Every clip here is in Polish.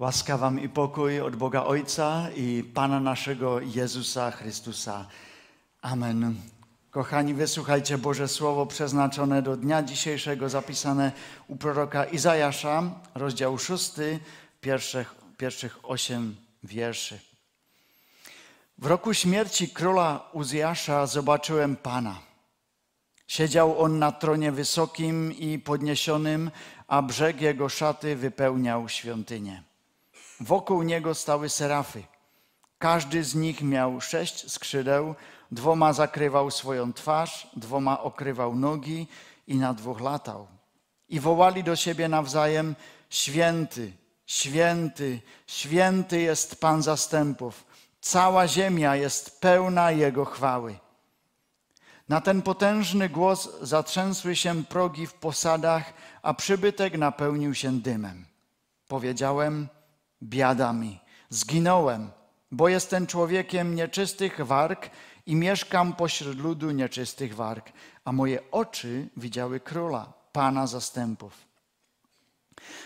Łaska wam i pokój od Boga Ojca i Pana naszego Jezusa Chrystusa. Amen. Kochani, wysłuchajcie Boże Słowo przeznaczone do dnia dzisiejszego, zapisane u proroka Izajasza, rozdział 6, pierwszych, pierwszych osiem wierszy. W roku śmierci króla Uzjasza zobaczyłem Pana. Siedział on na tronie wysokim i podniesionym, a brzeg jego szaty wypełniał świątynię. Wokół niego stały serafy. Każdy z nich miał sześć skrzydeł, dwoma zakrywał swoją twarz, dwoma okrywał nogi i na dwóch latał. I wołali do siebie nawzajem: Święty, święty, święty jest Pan zastępów. Cała ziemia jest pełna Jego chwały. Na ten potężny głos zatrzęsły się progi w posadach, a przybytek napełnił się dymem. Powiedziałem: Biada mi, zginąłem, bo jestem człowiekiem nieczystych warg i mieszkam pośród ludu nieczystych warg, a moje oczy widziały króla, pana zastępów.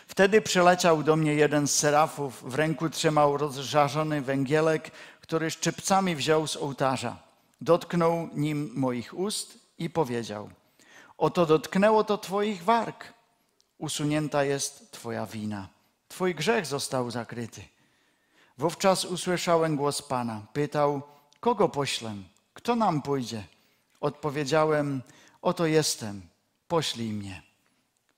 Wtedy przyleciał do mnie jeden z serafów, w ręku trzymał rozżarzony węgielek, który szczypcami wziął z ołtarza. Dotknął nim moich ust i powiedział: Oto dotknęło to twoich warg. Usunięta jest twoja wina. Twój grzech został zakryty. Wówczas usłyszałem głos Pana. Pytał, kogo poślę? Kto nam pójdzie? Odpowiedziałem, oto jestem, poślij mnie.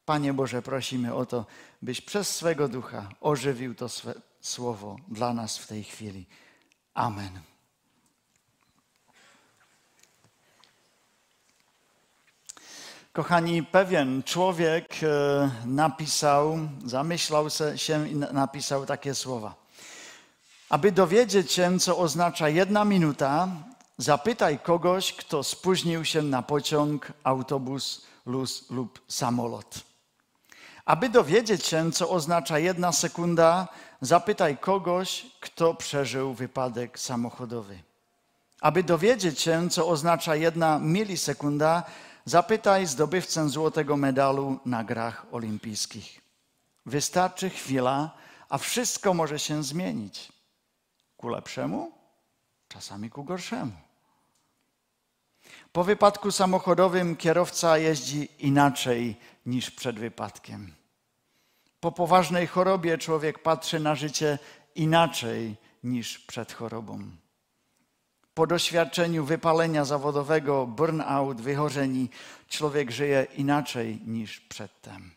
Panie Boże, prosimy o to, byś przez swego ducha ożywił to słowo dla nas w tej chwili. Amen. Kochani, pewien człowiek e, napisał, zamyślał się i napisał takie słowa. Aby dowiedzieć się, co oznacza jedna minuta, zapytaj kogoś, kto spóźnił się na pociąg, autobus lub samolot. Aby dowiedzieć się, co oznacza jedna sekunda, zapytaj kogoś, kto przeżył wypadek samochodowy. Aby dowiedzieć się, co oznacza jedna milisekunda, Zapytaj zdobywcę złotego medalu na grach olimpijskich. Wystarczy chwila, a wszystko może się zmienić. Ku lepszemu, czasami ku gorszemu. Po wypadku samochodowym kierowca jeździ inaczej niż przed wypadkiem. Po poważnej chorobie człowiek patrzy na życie inaczej niż przed chorobą po doświadczeniu wypalenia zawodowego, burnout, wychorzeni, człowiek żyje inaczej niż przedtem.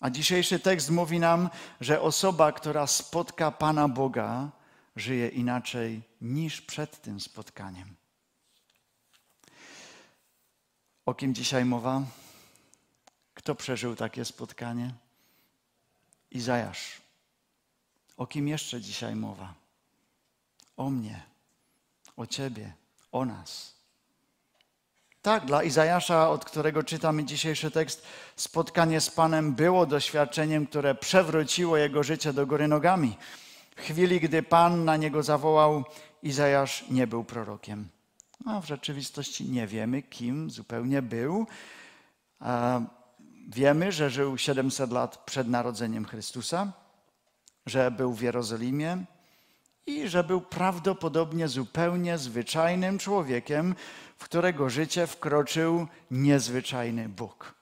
A dzisiejszy tekst mówi nam, że osoba, która spotka Pana Boga, żyje inaczej niż przed tym spotkaniem. O kim dzisiaj mowa? Kto przeżył takie spotkanie? Izajasz. O kim jeszcze dzisiaj mowa? O mnie o Ciebie, o nas. Tak, dla Izajasza, od którego czytamy dzisiejszy tekst, spotkanie z Panem było doświadczeniem, które przewróciło jego życie do góry nogami. W chwili, gdy Pan na niego zawołał, Izajasz nie był prorokiem. A w rzeczywistości nie wiemy, kim zupełnie był. Wiemy, że żył 700 lat przed narodzeniem Chrystusa, że był w Jerozolimie, i że był prawdopodobnie zupełnie zwyczajnym człowiekiem, w którego życie wkroczył niezwyczajny Bóg.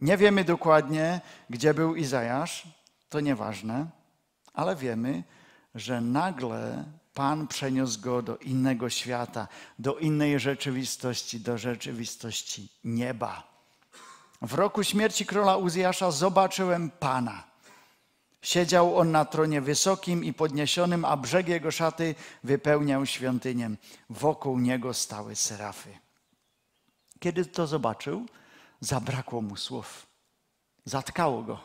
Nie wiemy dokładnie, gdzie był Izajasz, to nieważne, ale wiemy, że nagle Pan przeniósł go do innego świata, do innej rzeczywistości, do rzeczywistości nieba. W roku śmierci króla Uzjasza zobaczyłem Pana Siedział on na tronie wysokim i podniesionym, a brzeg jego szaty wypełniał świątynię. Wokół niego stały serafy. Kiedy to zobaczył, zabrakło mu słów. Zatkało go.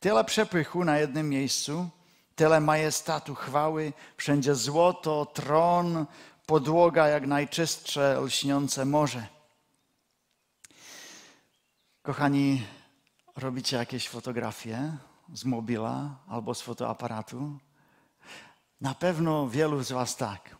Tyle przepychu na jednym miejscu, tyle majestatu, chwały, wszędzie złoto, tron, podłoga jak najczystsze, lśniące morze. Kochani, robicie jakieś fotografie z mobila albo z fotoaparatu? Na pewno wielu z Was tak.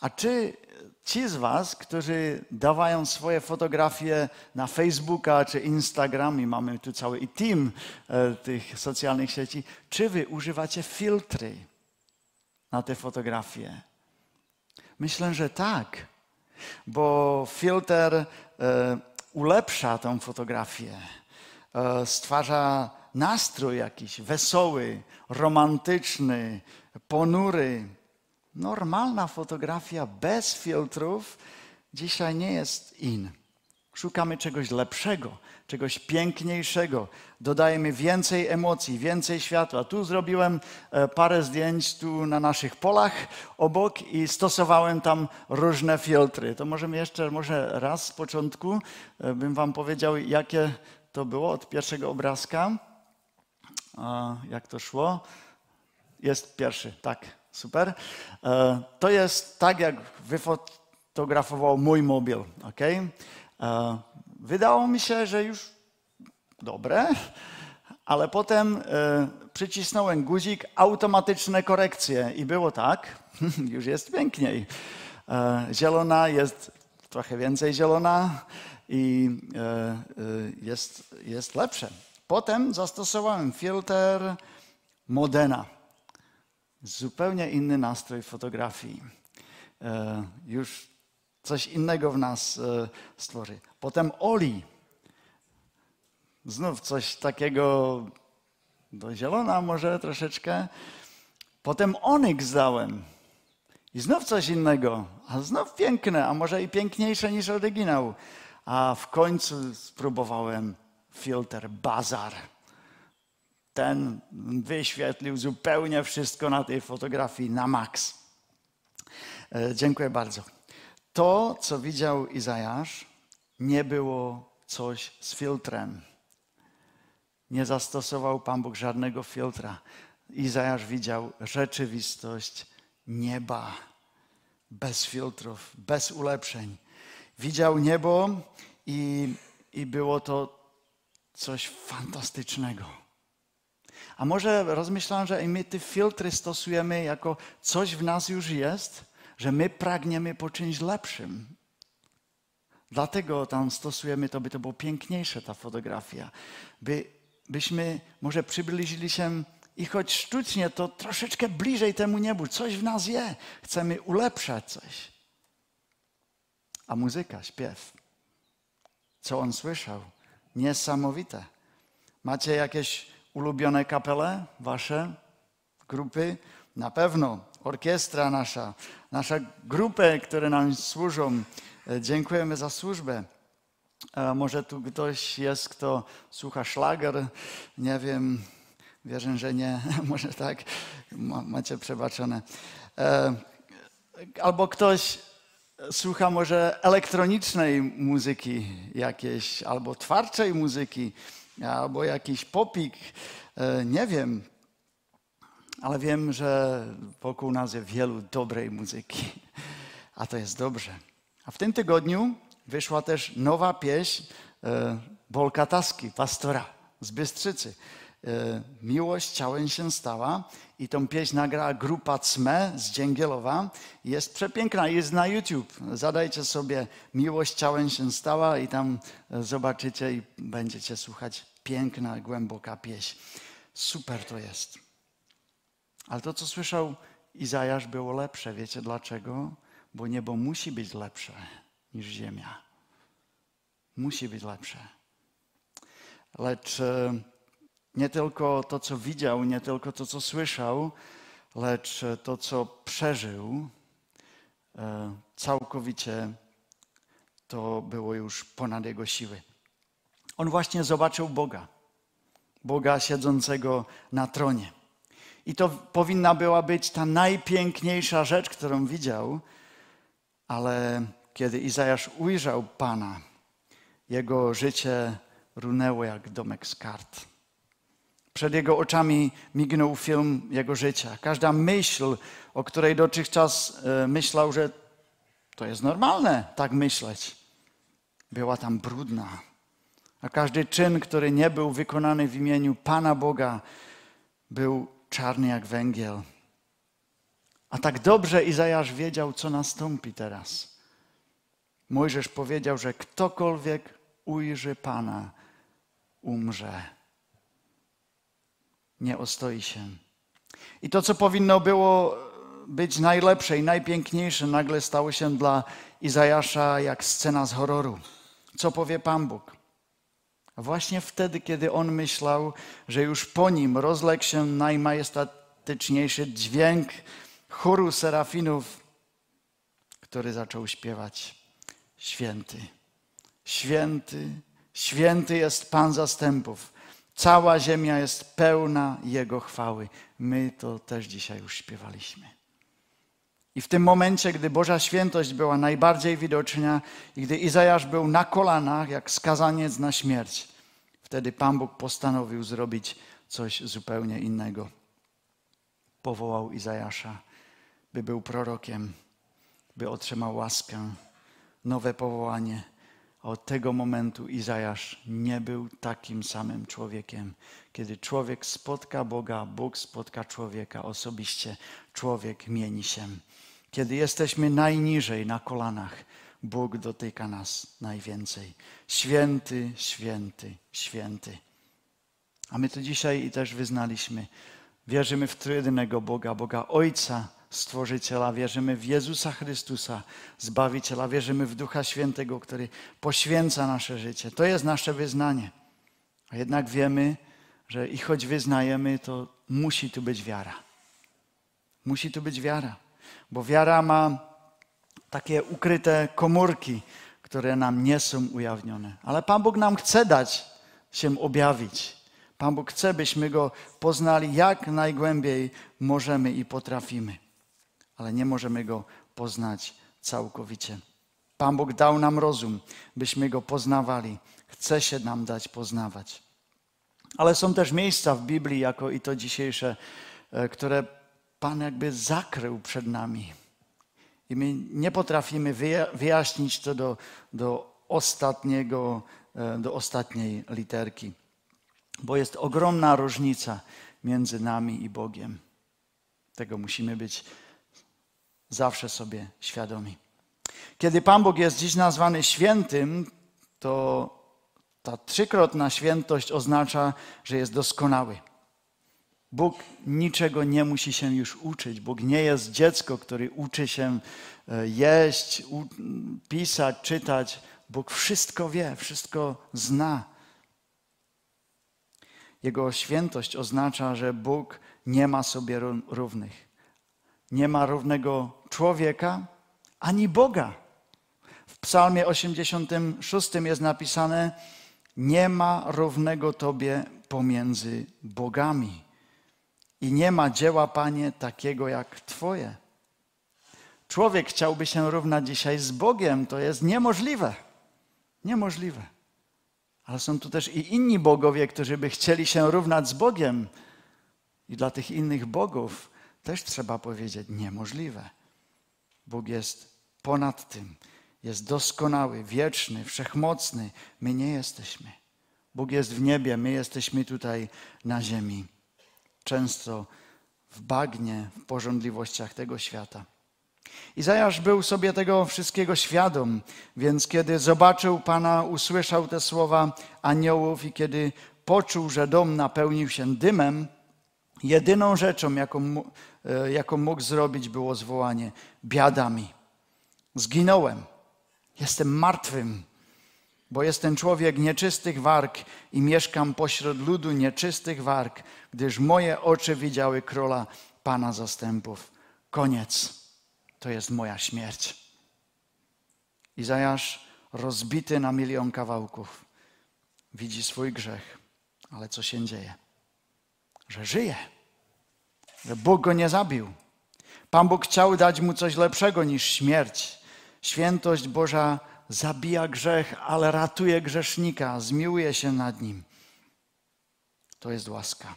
A czy ci z Was, którzy dawają swoje fotografie na Facebooka czy Instagram, i mamy tu cały team e, tych socjalnych sieci, czy Wy używacie filtry na te fotografie? Myślę, że tak, bo filtr e, ulepsza tą fotografię, stwarza nastrój jakiś wesoły, romantyczny, ponury. Normalna fotografia bez filtrów dzisiaj nie jest in. Szukamy czegoś lepszego, czegoś piękniejszego. Dodajemy więcej emocji, więcej światła. Tu zrobiłem e, parę zdjęć tu na naszych polach obok i stosowałem tam różne filtry. To możemy jeszcze, może raz z początku e, bym wam powiedział, jakie to było od pierwszego obrazka. Jak to szło? Jest pierwszy, tak, super. E, to jest tak, jak wyfotografował mój mobil, ok? Wydało mi się, że już dobre, ale potem e, przycisnąłem guzik automatyczne korekcje i było tak, już jest piękniej. E, zielona jest trochę więcej zielona i jest, jest lepsze. Potem zastosowałem filtr Modena. Zupełnie inny nastrój fotografii. E, już coś innego w nas e, stworzy. Potem Oli. Znów coś takiego do zielona może troszeczkę. Potem Onyx dałem. I znów coś innego, a znów piękne, a może i piękniejsze niż oryginał. A w końcu spróbowałem filtr bazar. Ten wyświetlił zupełnie wszystko na tej fotografii na maks. E, dziękuję bardzo. To, co widział Izajasz, nie było coś z filtrem. Nie zastosował Pan Bóg żadnego filtra. Izajasz widział rzeczywistość nieba bez filtrów, bez ulepszeń. Widział niebo i, i było to coś fantastycznego. A może rozmyślam, że my te filtry stosujemy jako coś w nas już jest, że my pragniemy po czymś lepszym. Dlatego tam stosujemy to, by to było piękniejsze, ta fotografia. By, byśmy może przybliżyli się i choć sztucznie, to troszeczkę bliżej temu niebu. Coś w nas je. Chcemy ulepszać coś. A muzyka, śpiew. Co on słyszał? Niesamowite. Macie jakieś ulubione kapele wasze, grupy? Na pewno. Orkiestra nasza, nasza grupy, które nam służą. E, dziękujemy za służbę. E, może tu ktoś jest, kto słucha szlager. Nie wiem, wierzę, że nie. Może tak. Macie przebaczone. E, albo ktoś słucha może elektronicznej muzyki jakiejś, albo twardszej muzyki, albo jakiś popik, e, nie wiem. Ale wiem, że wokół nas jest wielu dobrej muzyki, a to jest dobrze. A w tym tygodniu wyszła też nowa pieśń e, Bolka Taski, pastora z Bystrzycy. E, miłość ciałem się stała i tą pieśń nagrała grupa CME z Dzięgielowa. Jest przepiękna, jest na YouTube. Zadajcie sobie Miłość ciałem się stała i tam e, zobaczycie i będziecie słuchać piękna, głęboka pieśń. Super to jest. Ale to, co słyszał Izajasz, było lepsze. Wiecie dlaczego? Bo niebo musi być lepsze niż ziemia. Musi być lepsze. Lecz e, nie tylko to, co widział, nie tylko to, co słyszał, lecz to, co przeżył, e, całkowicie to było już ponad jego siły. On właśnie zobaczył Boga, Boga siedzącego na tronie. I to powinna była być ta najpiękniejsza rzecz, którą widział, ale kiedy Izajasz ujrzał Pana, jego życie runęło jak domek z kart. Przed jego oczami mignął film jego życia. Każda myśl, o której dotychczas e, myślał, że to jest normalne tak myśleć, była tam brudna. A każdy czyn, który nie był wykonany w imieniu Pana Boga, był czarny jak węgiel. A tak dobrze Izajasz wiedział, co nastąpi teraz. Mojżesz powiedział, że ktokolwiek ujrzy Pana, umrze. Nie ostoi się. I to, co powinno było być najlepsze i najpiękniejsze, nagle stało się dla Izajasza jak scena z horroru. Co powie Pan Bóg? Właśnie wtedy, kiedy on myślał, że już po nim rozległ się najmajestatyczniejszy dźwięk chóru serafinów, który zaczął śpiewać Święty, święty, święty jest Pan zastępów. Cała ziemia jest pełna Jego chwały. My to też dzisiaj już śpiewaliśmy. I w tym momencie, gdy Boża świętość była najbardziej widoczna i gdy Izajasz był na kolanach, jak skazaniec na śmierć, wtedy Pan Bóg postanowił zrobić coś zupełnie innego. Powołał Izajasza, by był prorokiem, by otrzymał łaskę, nowe powołanie. Od tego momentu Izajasz nie był takim samym człowiekiem. Kiedy człowiek spotka Boga, Bóg spotka człowieka osobiście, człowiek mieni się. Kiedy jesteśmy najniżej na kolanach, Bóg dotyka nas najwięcej. Święty, święty, święty. A my to dzisiaj i też wyznaliśmy. Wierzymy w trójnego Boga, Boga Ojca, Stworzyciela, wierzymy w Jezusa Chrystusa, Zbawiciela, wierzymy w Ducha Świętego, który poświęca nasze życie. To jest nasze wyznanie. A jednak wiemy, że i choć wyznajemy, to musi tu być wiara. Musi tu być wiara, bo wiara ma takie ukryte komórki, które nam nie są ujawnione. Ale Pan Bóg nam chce dać się objawić. Pan Bóg chce, byśmy Go poznali jak najgłębiej możemy i potrafimy ale nie możemy Go poznać całkowicie. Pan Bóg dał nam rozum, byśmy Go poznawali. Chce się nam dać poznawać. Ale są też miejsca w Biblii, jako i to dzisiejsze, e, które Pan jakby zakrył przed nami. I my nie potrafimy wyjaśnić to do, do ostatniego, e, do ostatniej literki. Bo jest ogromna różnica między nami i Bogiem. Tego musimy być zawsze sobie świadomi. Kiedy Pan Bóg jest dziś nazwany świętym, to ta trzykrotna świętość oznacza, że jest doskonały. Bóg niczego nie musi się już uczyć. Bóg nie jest dziecko, który uczy się e, jeść, pisać, czytać. Bóg wszystko wie, wszystko zna. Jego świętość oznacza, że Bóg nie ma sobie równych. Nie ma równego człowieka ani Boga. W Psalmie 86 jest napisane: Nie ma równego Tobie pomiędzy bogami. I nie ma dzieła, Panie, takiego jak Twoje. Człowiek chciałby się równać dzisiaj z Bogiem, to jest niemożliwe. Niemożliwe. Ale są tu też i inni bogowie, którzy by chcieli się równać z Bogiem. I dla tych innych bogów też trzeba powiedzieć niemożliwe. Bóg jest ponad tym, jest doskonały, wieczny, wszechmocny. My nie jesteśmy. Bóg jest w niebie, my jesteśmy tutaj na ziemi. Często w bagnie, w porządliwościach tego świata. Izajasz był sobie tego wszystkiego świadom, więc kiedy zobaczył Pana, usłyszał te słowa aniołów i kiedy poczuł, że dom napełnił się dymem, jedyną rzeczą, jaką E, jaką mógł zrobić, było zwołanie: Biada mi, zginąłem, jestem martwym, bo jestem człowiek nieczystych warg i mieszkam pośród ludu nieczystych warg, gdyż moje oczy widziały króla Pana zastępów. Koniec, to jest moja śmierć. Izajasz, rozbity na milion kawałków, widzi swój grzech, ale co się dzieje? Że żyje że Bóg go nie zabił. Pan Bóg chciał dać mu coś lepszego niż śmierć. Świętość Boża zabija grzech, ale ratuje grzesznika, zmiłuje się nad nim. To jest łaska.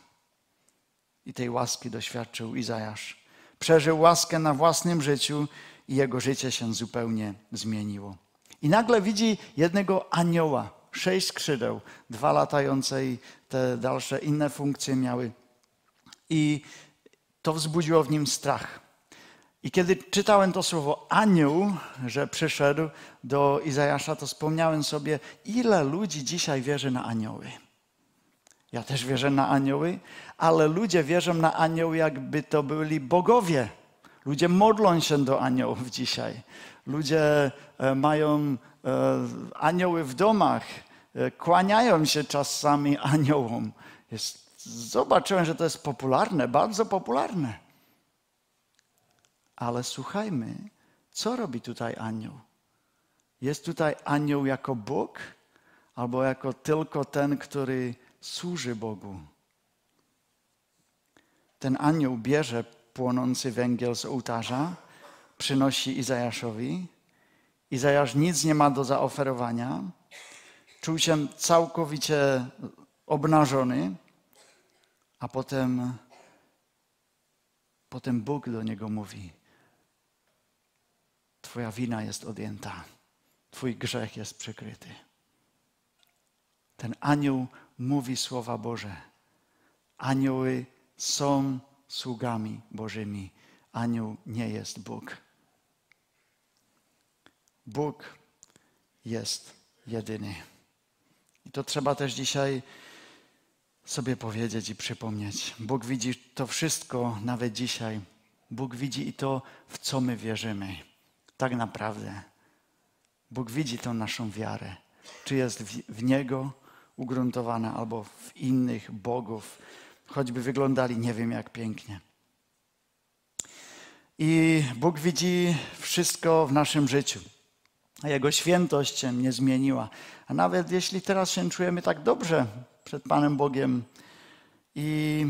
I tej łaski doświadczył Izajasz. Przeżył łaskę na własnym życiu i jego życie się zupełnie zmieniło. I nagle widzi jednego anioła, sześć skrzydeł, dwa latające i te dalsze inne funkcje miały. I to wzbudziło w nim strach. I kiedy czytałem to słowo anioł, że przyszedł do Izajasza, to wspomniałem sobie, ile ludzi dzisiaj wierzy na anioły. Ja też wierzę na anioły, ale ludzie wierzą na anioły, jakby to byli bogowie. Ludzie modlą się do aniołów dzisiaj. Ludzie e, mają e, anioły w domach, e, kłaniają się czasami aniołom. Jest, zobaczyłem, że to jest popularne, bardzo popularne. Ale słuchajmy, co robi tutaj anioł? Jest tutaj anioł jako Bóg, albo jako tylko ten, który służy Bogu. Ten anioł bierze płonący węgiel z ołtarza, przynosi Izajaszowi. Izajasz nic nie ma do zaoferowania. Czuł się całkowicie obnażony, a potem, potem Bóg do niego mówi: Twoja wina jest odjęta, Twój grzech jest przykryty. Ten anioł mówi słowa Boże. Anioły są sługami Bożymi. Anioł nie jest Bóg. Bóg jest jedyny. I to trzeba też dzisiaj sobie powiedzieć i przypomnieć. Bóg widzi to wszystko, nawet dzisiaj. Bóg widzi i to, w co my wierzymy. Tak naprawdę. Bóg widzi tą naszą wiarę. Czy jest w, Niego ugruntowana, albo w innych bogów, choćby wyglądali nie wiem jak pięknie. I Bóg widzi wszystko w naszym życiu. Jego świętość się nie zmieniła. A nawet jeśli teraz się czujemy tak dobrze przed Panem Bogiem i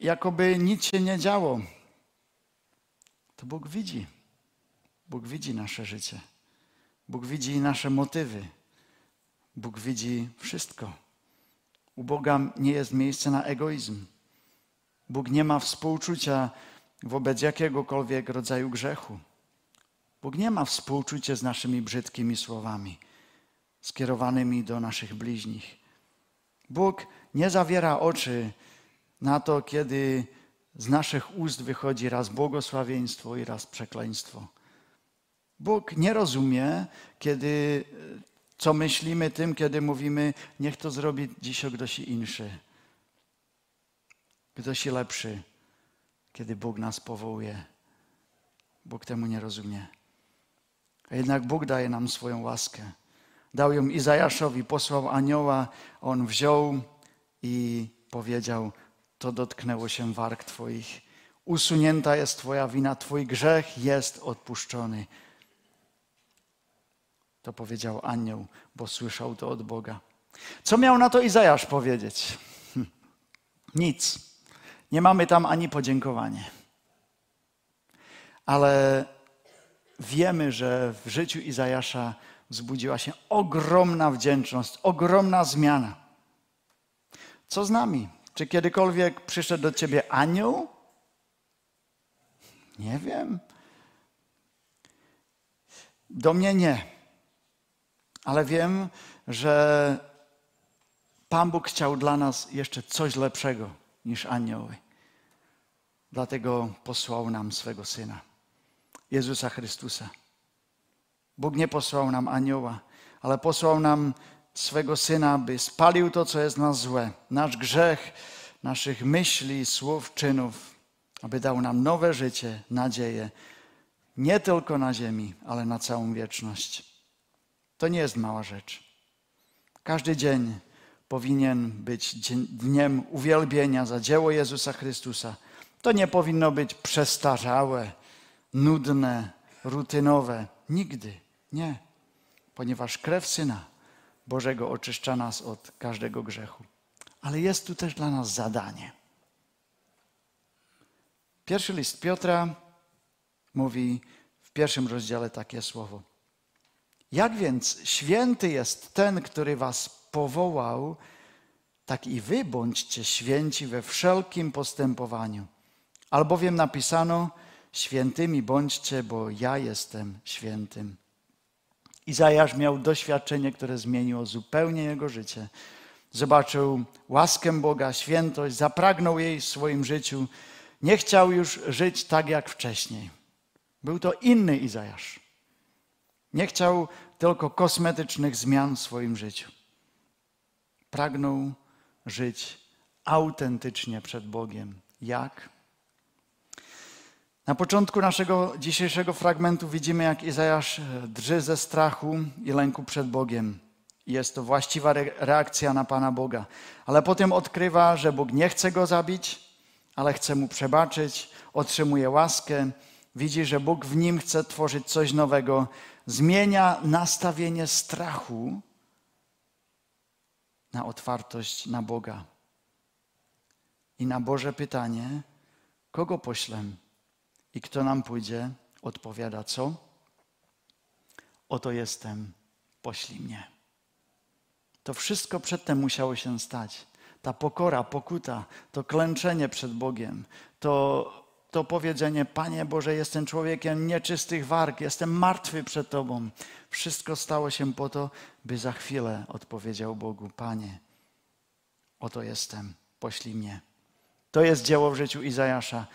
jakoby nic się nie działo, to Bóg widzi. Bóg widzi nasze życie. Bóg widzi nasze motywy. Bóg widzi wszystko. U Boga nie jest miejsce na egoizm. Bóg nie ma współczucia wobec jakiegokolwiek rodzaju grzechu. Bóg nie ma współczucia z naszymi brzydkimi słowami skierowanymi do naszych bliźnich. Bóg nie zawiera oczy na to, kiedy z naszych ust wychodzi raz błogosławieństwo i raz przekleństwo. Bóg nie rozumie, kiedy co myślimy tym, kiedy mówimy, niech to zrobi dziś ktoś inny. Ktoś lepszy, kiedy Bóg nas powołuje. Bóg temu nie rozumie. A jednak Bóg daje nam swoją łaskę. Dał ją Izajaszowi, posłał anioła, on wziął i powiedział: To dotknęło się warg Twoich. Usunięta jest Twoja wina, Twój grzech jest odpuszczony. To powiedział anioł, bo słyszał to od Boga. Co miał na to Izajasz powiedzieć? Nic. Nie mamy tam ani podziękowania. Ale wiemy, że w życiu Izajasza wzbudziła się ogromna wdzięczność, ogromna zmiana. Co z nami? Czy kiedykolwiek przyszedł do ciebie anioł? Nie wiem. Do mnie nie. Ale wiem, że Pan Bóg chciał dla nas jeszcze coś lepszego niż anioły. Dlatego posłał nam swego Syna, Jezusa Chrystusa. Bóg nie posłał nam anioła, ale posłał nam swego Syna, by spalił to, co jest nas złe, nasz grzech, naszych myśli, słów, czynów, aby dał nam nowe życie, nadzieję, nie tylko na ziemi, ale na całą wieczność. To nie jest mała rzecz. Każdy dzień powinien być dniem uwielbienia za dzieło Jezusa Chrystusa. To nie powinno być przestarzałe, nudne, rutynowe. Nigdy. Nie. Ponieważ krew Syna Bożego oczyszcza nas od każdego grzechu. Ale jest tu też dla nas zadanie. Pierwszy list Piotra mówi w pierwszym rozdziale takie słowo. Jak więc święty jest ten, który was powołał, tak i wy bądźcie święci we wszelkim postępowaniu. Albowiem napisano, świętymi bądźcie, bo ja jestem świętym. Izajasz miał doświadczenie, które zmieniło zupełnie jego życie. Zobaczył łaskę Boga, świętość, zapragnął jej w swoim życiu. Nie chciał już żyć tak jak wcześniej. Był to inny Izajasz. Nie chciał tylko kosmetycznych zmian w swoim życiu. Pragnął żyć autentycznie przed Bogiem. Jak? Na początku naszego dzisiejszego fragmentu widzimy, jak Izajasz drży ze strachu i lęku przed Bogiem. Jest to właściwa reakcja na Pana Boga. Ale potem odkrywa, że Bóg nie chce go zabić, ale chce mu przebaczyć, otrzymuje łaskę, widzi, że Bóg w nim chce tworzyć coś nowego, zmienia nastawienie strachu na otwartość na Boga. I na Boże pytanie, kogo poślę i kto nam pójdzie, odpowiada co? Oto jestem, poślij mnie. To wszystko przedtem musiało się stać. Ta pokora, pokuta, to klęczenie przed Bogiem, to, to powiedzenie: Panie Boże, jestem człowiekiem nieczystych warg, jestem martwy przed Tobą. Wszystko stało się po to, by za chwilę odpowiedział Bogu: Panie, oto jestem, poślij mnie. To jest dzieło w życiu Izajasza.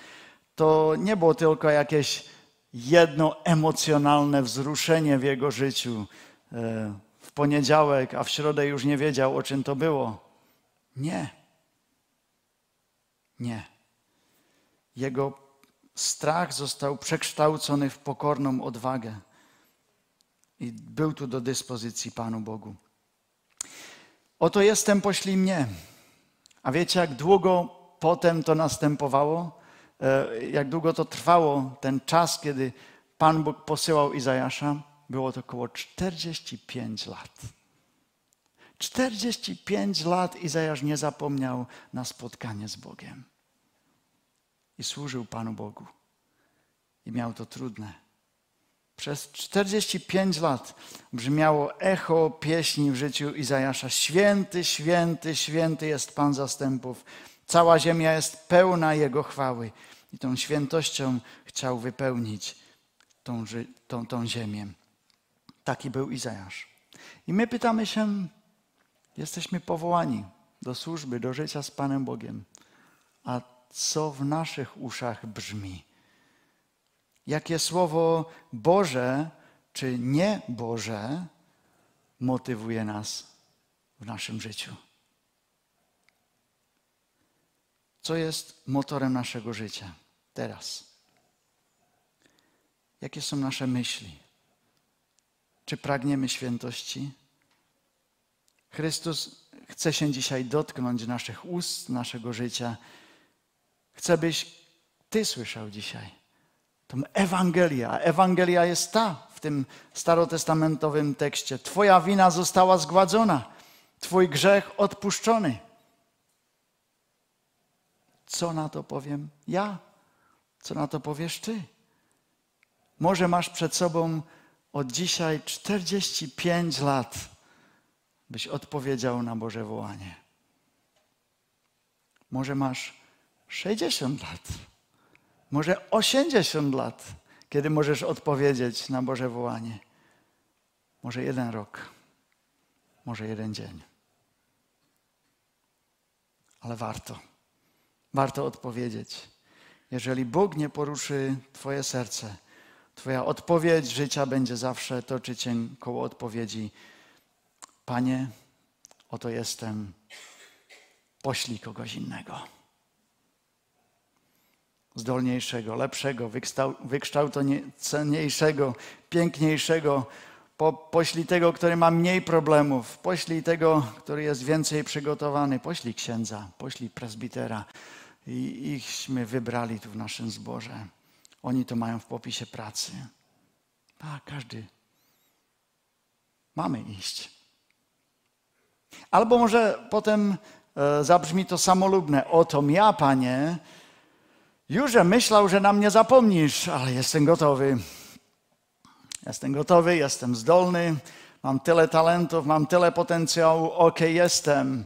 To nie było tylko jakieś jedno emocjonalne wzruszenie w jego życiu. E, w poniedziałek, a w środę już nie wiedział, o czym to było. Nie. Nie. Jego strach został przekształcony w pokorną odwagę i był tu do dyspozycji Panu Bogu. Oto jestem, poślij mnie. A wiecie, jak długo potem to następowało? E, jak długo to trwało, ten czas, kiedy Pan Bóg posyłał Izajasza? Było to około 45 lat. 45 lat Izajasz nie zapomniał na spotkanie z Bogiem. I służył Panu Bogu. I miał to trudne. Przez 45 lat brzmiało echo pieśni w życiu Izajasza. Święty, święty, święty jest Pan zastępów. Cała ziemia jest pełna Jego chwały. I tą świętością chciał wypełnić tą, tą, tą ziemię. Taki był Izajasz. I my pytamy się, jesteśmy powołani do służby, do życia z Panem Bogiem. A co w naszych uszach brzmi? Jakie słowo Boże czy nie Boże motywuje nas w naszym życiu? Co jest motorem naszego życia teraz? Jakie są nasze myśli? Czy pragniemy świętości? Chrystus chce się dzisiaj dotknąć naszych ust, naszego życia. Chce, byś Ty słyszał dzisiaj tą Ewangelię. Ewangelia jest ta w tym starotestamentowym tekście. Twoja wina została zgładzona, Twój grzech odpuszczony. Co na to powiem ja? Co na to powiesz Ty? Może masz przed sobą od dzisiaj 45 lat, byś odpowiedział na Boże wołanie. Może masz 60 lat, może 80 lat, kiedy możesz odpowiedzieć na Boże wołanie. Może jeden rok, może jeden dzień. Ale warto, warto odpowiedzieć. Jeżeli Bóg nie poruszy Twoje serce, Twoja odpowiedź życia będzie zawsze toczyć się koło odpowiedzi: Panie, oto jestem, poślij kogoś innego. Zdolniejszego, lepszego, wykształconiejszego, piękniejszego. Po, poślij tego, który ma mniej problemów. Poślij tego, który jest więcej przygotowany. Poślij księdza, poślij presbitera. I ichśmy wybrali tu w naszym zborze. Oni to mają w popisie pracy. A każdy. Mamy iść. Albo może potem e, zabrzmi to samolubne. Oto ja, panie, już myślał, że na mnie zapomnisz, ale jestem gotowy. Jestem gotowy, jestem zdolny, mam tyle talentów, mam tyle potencjału. Ok, jestem.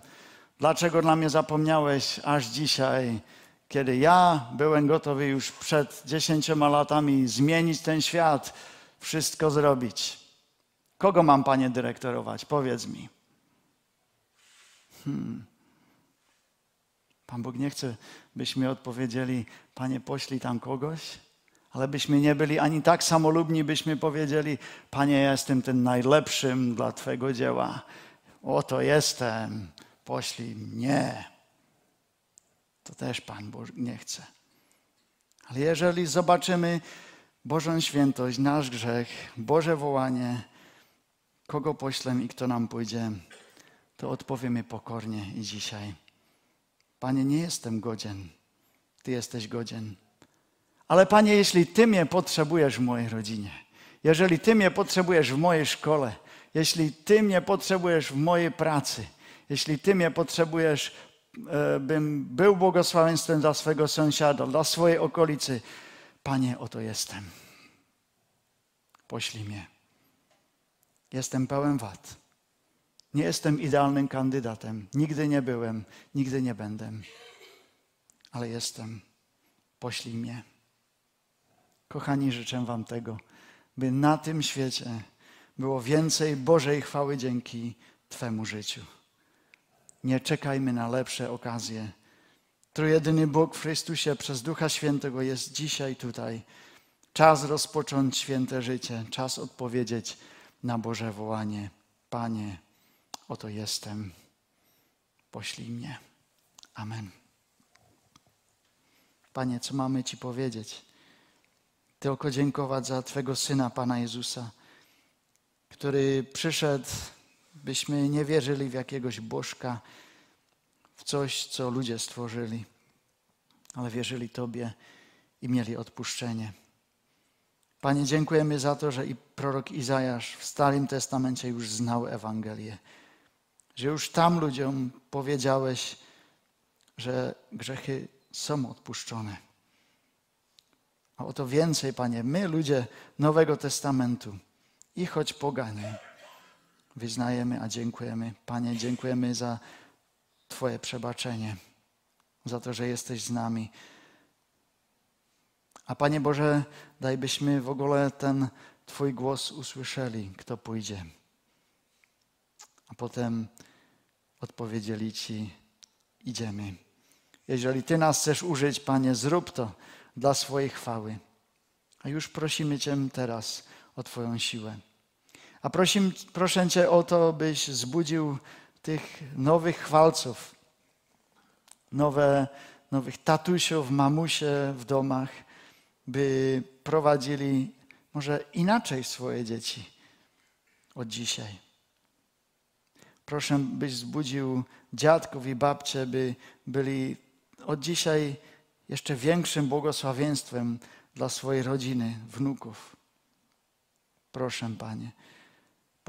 Dlaczego na mnie zapomniałeś aż dzisiaj? kiedy ja byłem gotowy już przed dziesięcioma latami zmienić ten świat, wszystko zrobić. Kogo mam, panie, dyrektorować? Powiedz mi. Hmm. Pan Bóg nie chce, byśmy odpowiedzieli, panie, poślij tam kogoś, Ale byśmy nie byli ani tak samolubni, byśmy powiedzieli: Panie, ja jestem tym najlepszym dla Twojego dzieła. Oto jestem, poślij mnie. To też Pan Boże nie chce. Ale jeżeli zobaczymy Bożą świętość, nasz grzech, Boże wołanie, kogo poślę i kto nam pójdzie, to odpowiemy pokornie i dzisiaj. Panie, nie jestem godzien. Ty jesteś godzien. Ale Panie, jeśli Ty mnie potrzebujesz w mojej rodzinie, jeżeli Ty mnie potrzebujesz w mojej szkole, jeśli Ty mnie potrzebujesz w mojej pracy, jeśli Ty mnie potrzebujesz, e, bym był błogosławieństwem dla swojego sąsiada, dla swojej okolicy, Panie, oto jestem. Poślij mnie. Jestem pełen wad. Nie jestem idealnym kandydatem. Nigdy nie byłem, nigdy nie będę. Ale jestem. Poślij mnie. Kochani, życzę Wam tego, by na tym świecie było więcej Bożej chwały dzięki Twemu życiu. Nie czekajmy na lepsze okazje. Trójjedyny Bóg w Chrystusie przez Ducha Świętego jest dzisiaj tutaj. Czas rozpocząć święte życie, czas odpowiedzieć na Boże wołanie. Panie, oto jestem, poślij mnie. Amen. Panie, co mamy Ci powiedzieć? Tylko dziękować za Twego Syna, Pana Jezusa, który przyszedł, byśmy nie wierzyli w jakiegoś bożka, w coś, co ludzie stworzyli, ale wierzyli Tobie i mieli odpuszczenie. Panie, dziękujemy za to, że i prorok Izajasz w Starym Testamencie już znał Ewangelię. Że już tam ludziom powiedziałeś, że grzechy są odpuszczone. A o to więcej, Panie, my, ludzie Nowego Testamentu, i choć poganie, wyznajemy, a dziękujemy. Panie, dziękujemy za Twoje przebaczenie, za to, że jesteś z nami. A Panie Boże, daj byśmy w ogóle ten Twój głos usłyszeli, kto pójdzie. A potem odpowiedzieli Ci, idziemy. Jeżeli Ty nas chcesz użyć, Panie, zrób to dla swojej chwały. A już prosimy Cię teraz o Twoją siłę. A prosim, proszę Cię o to, byś zbudził tych nowych chwalców, nowe, nowych tatusiów, mamusie w domach, by prowadzili może inaczej swoje dzieci od dzisiaj. Proszę, byś zbudził dziadków i babcie, by byli od dzisiaj jeszcze większym błogosławieństwem dla swojej rodziny, wnuków. Proszę, Panie,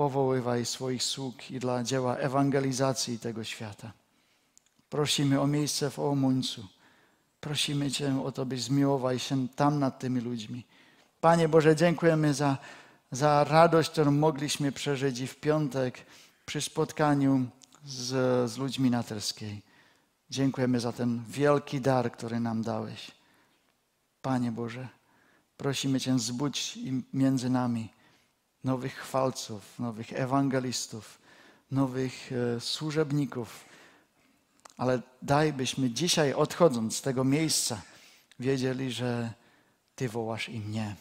powoływaj swoich sług i dla dzieła ewangelizacji tego świata. Prosimy o miejsce w Omuńcu. Prosimy Cię o to, byś zmiłował się tam nad tymi ludźmi. Panie Boże, dziękujemy za, za radość, którą mogliśmy przeżyć i w piątek przy spotkaniu z, z ludźmi na Terskiej. Dziękujemy za ten wielki dar, który nam dałeś. Panie Boże, prosimy Cię, zbudź między nami nowych chwalców, nowych ewangelistów, nowych e, służebników, ale daj, byśmy dzisiaj odchodząc z tego miejsca wiedzieli, że Ty wołasz i mnie.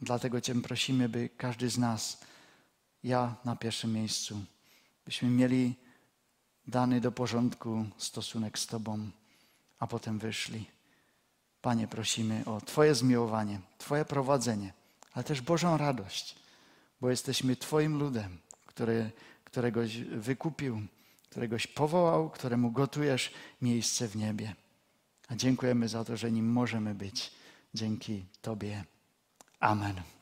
Dlatego Cię prosimy, by każdy z nas, ja na pierwszym miejscu, byśmy mieli dany do porządku stosunek z Tobą, a potem wyszli. Panie, prosimy o Twoje zmiłowanie, Twoje prowadzenie, ale też Bożą radość, bo jesteśmy Twoim ludem, który, któregoś wykupił, któregoś powołał, któremu gotujesz miejsce w niebie. A dziękujemy za to, że nim możemy być. Dzięki Tobie. Amen.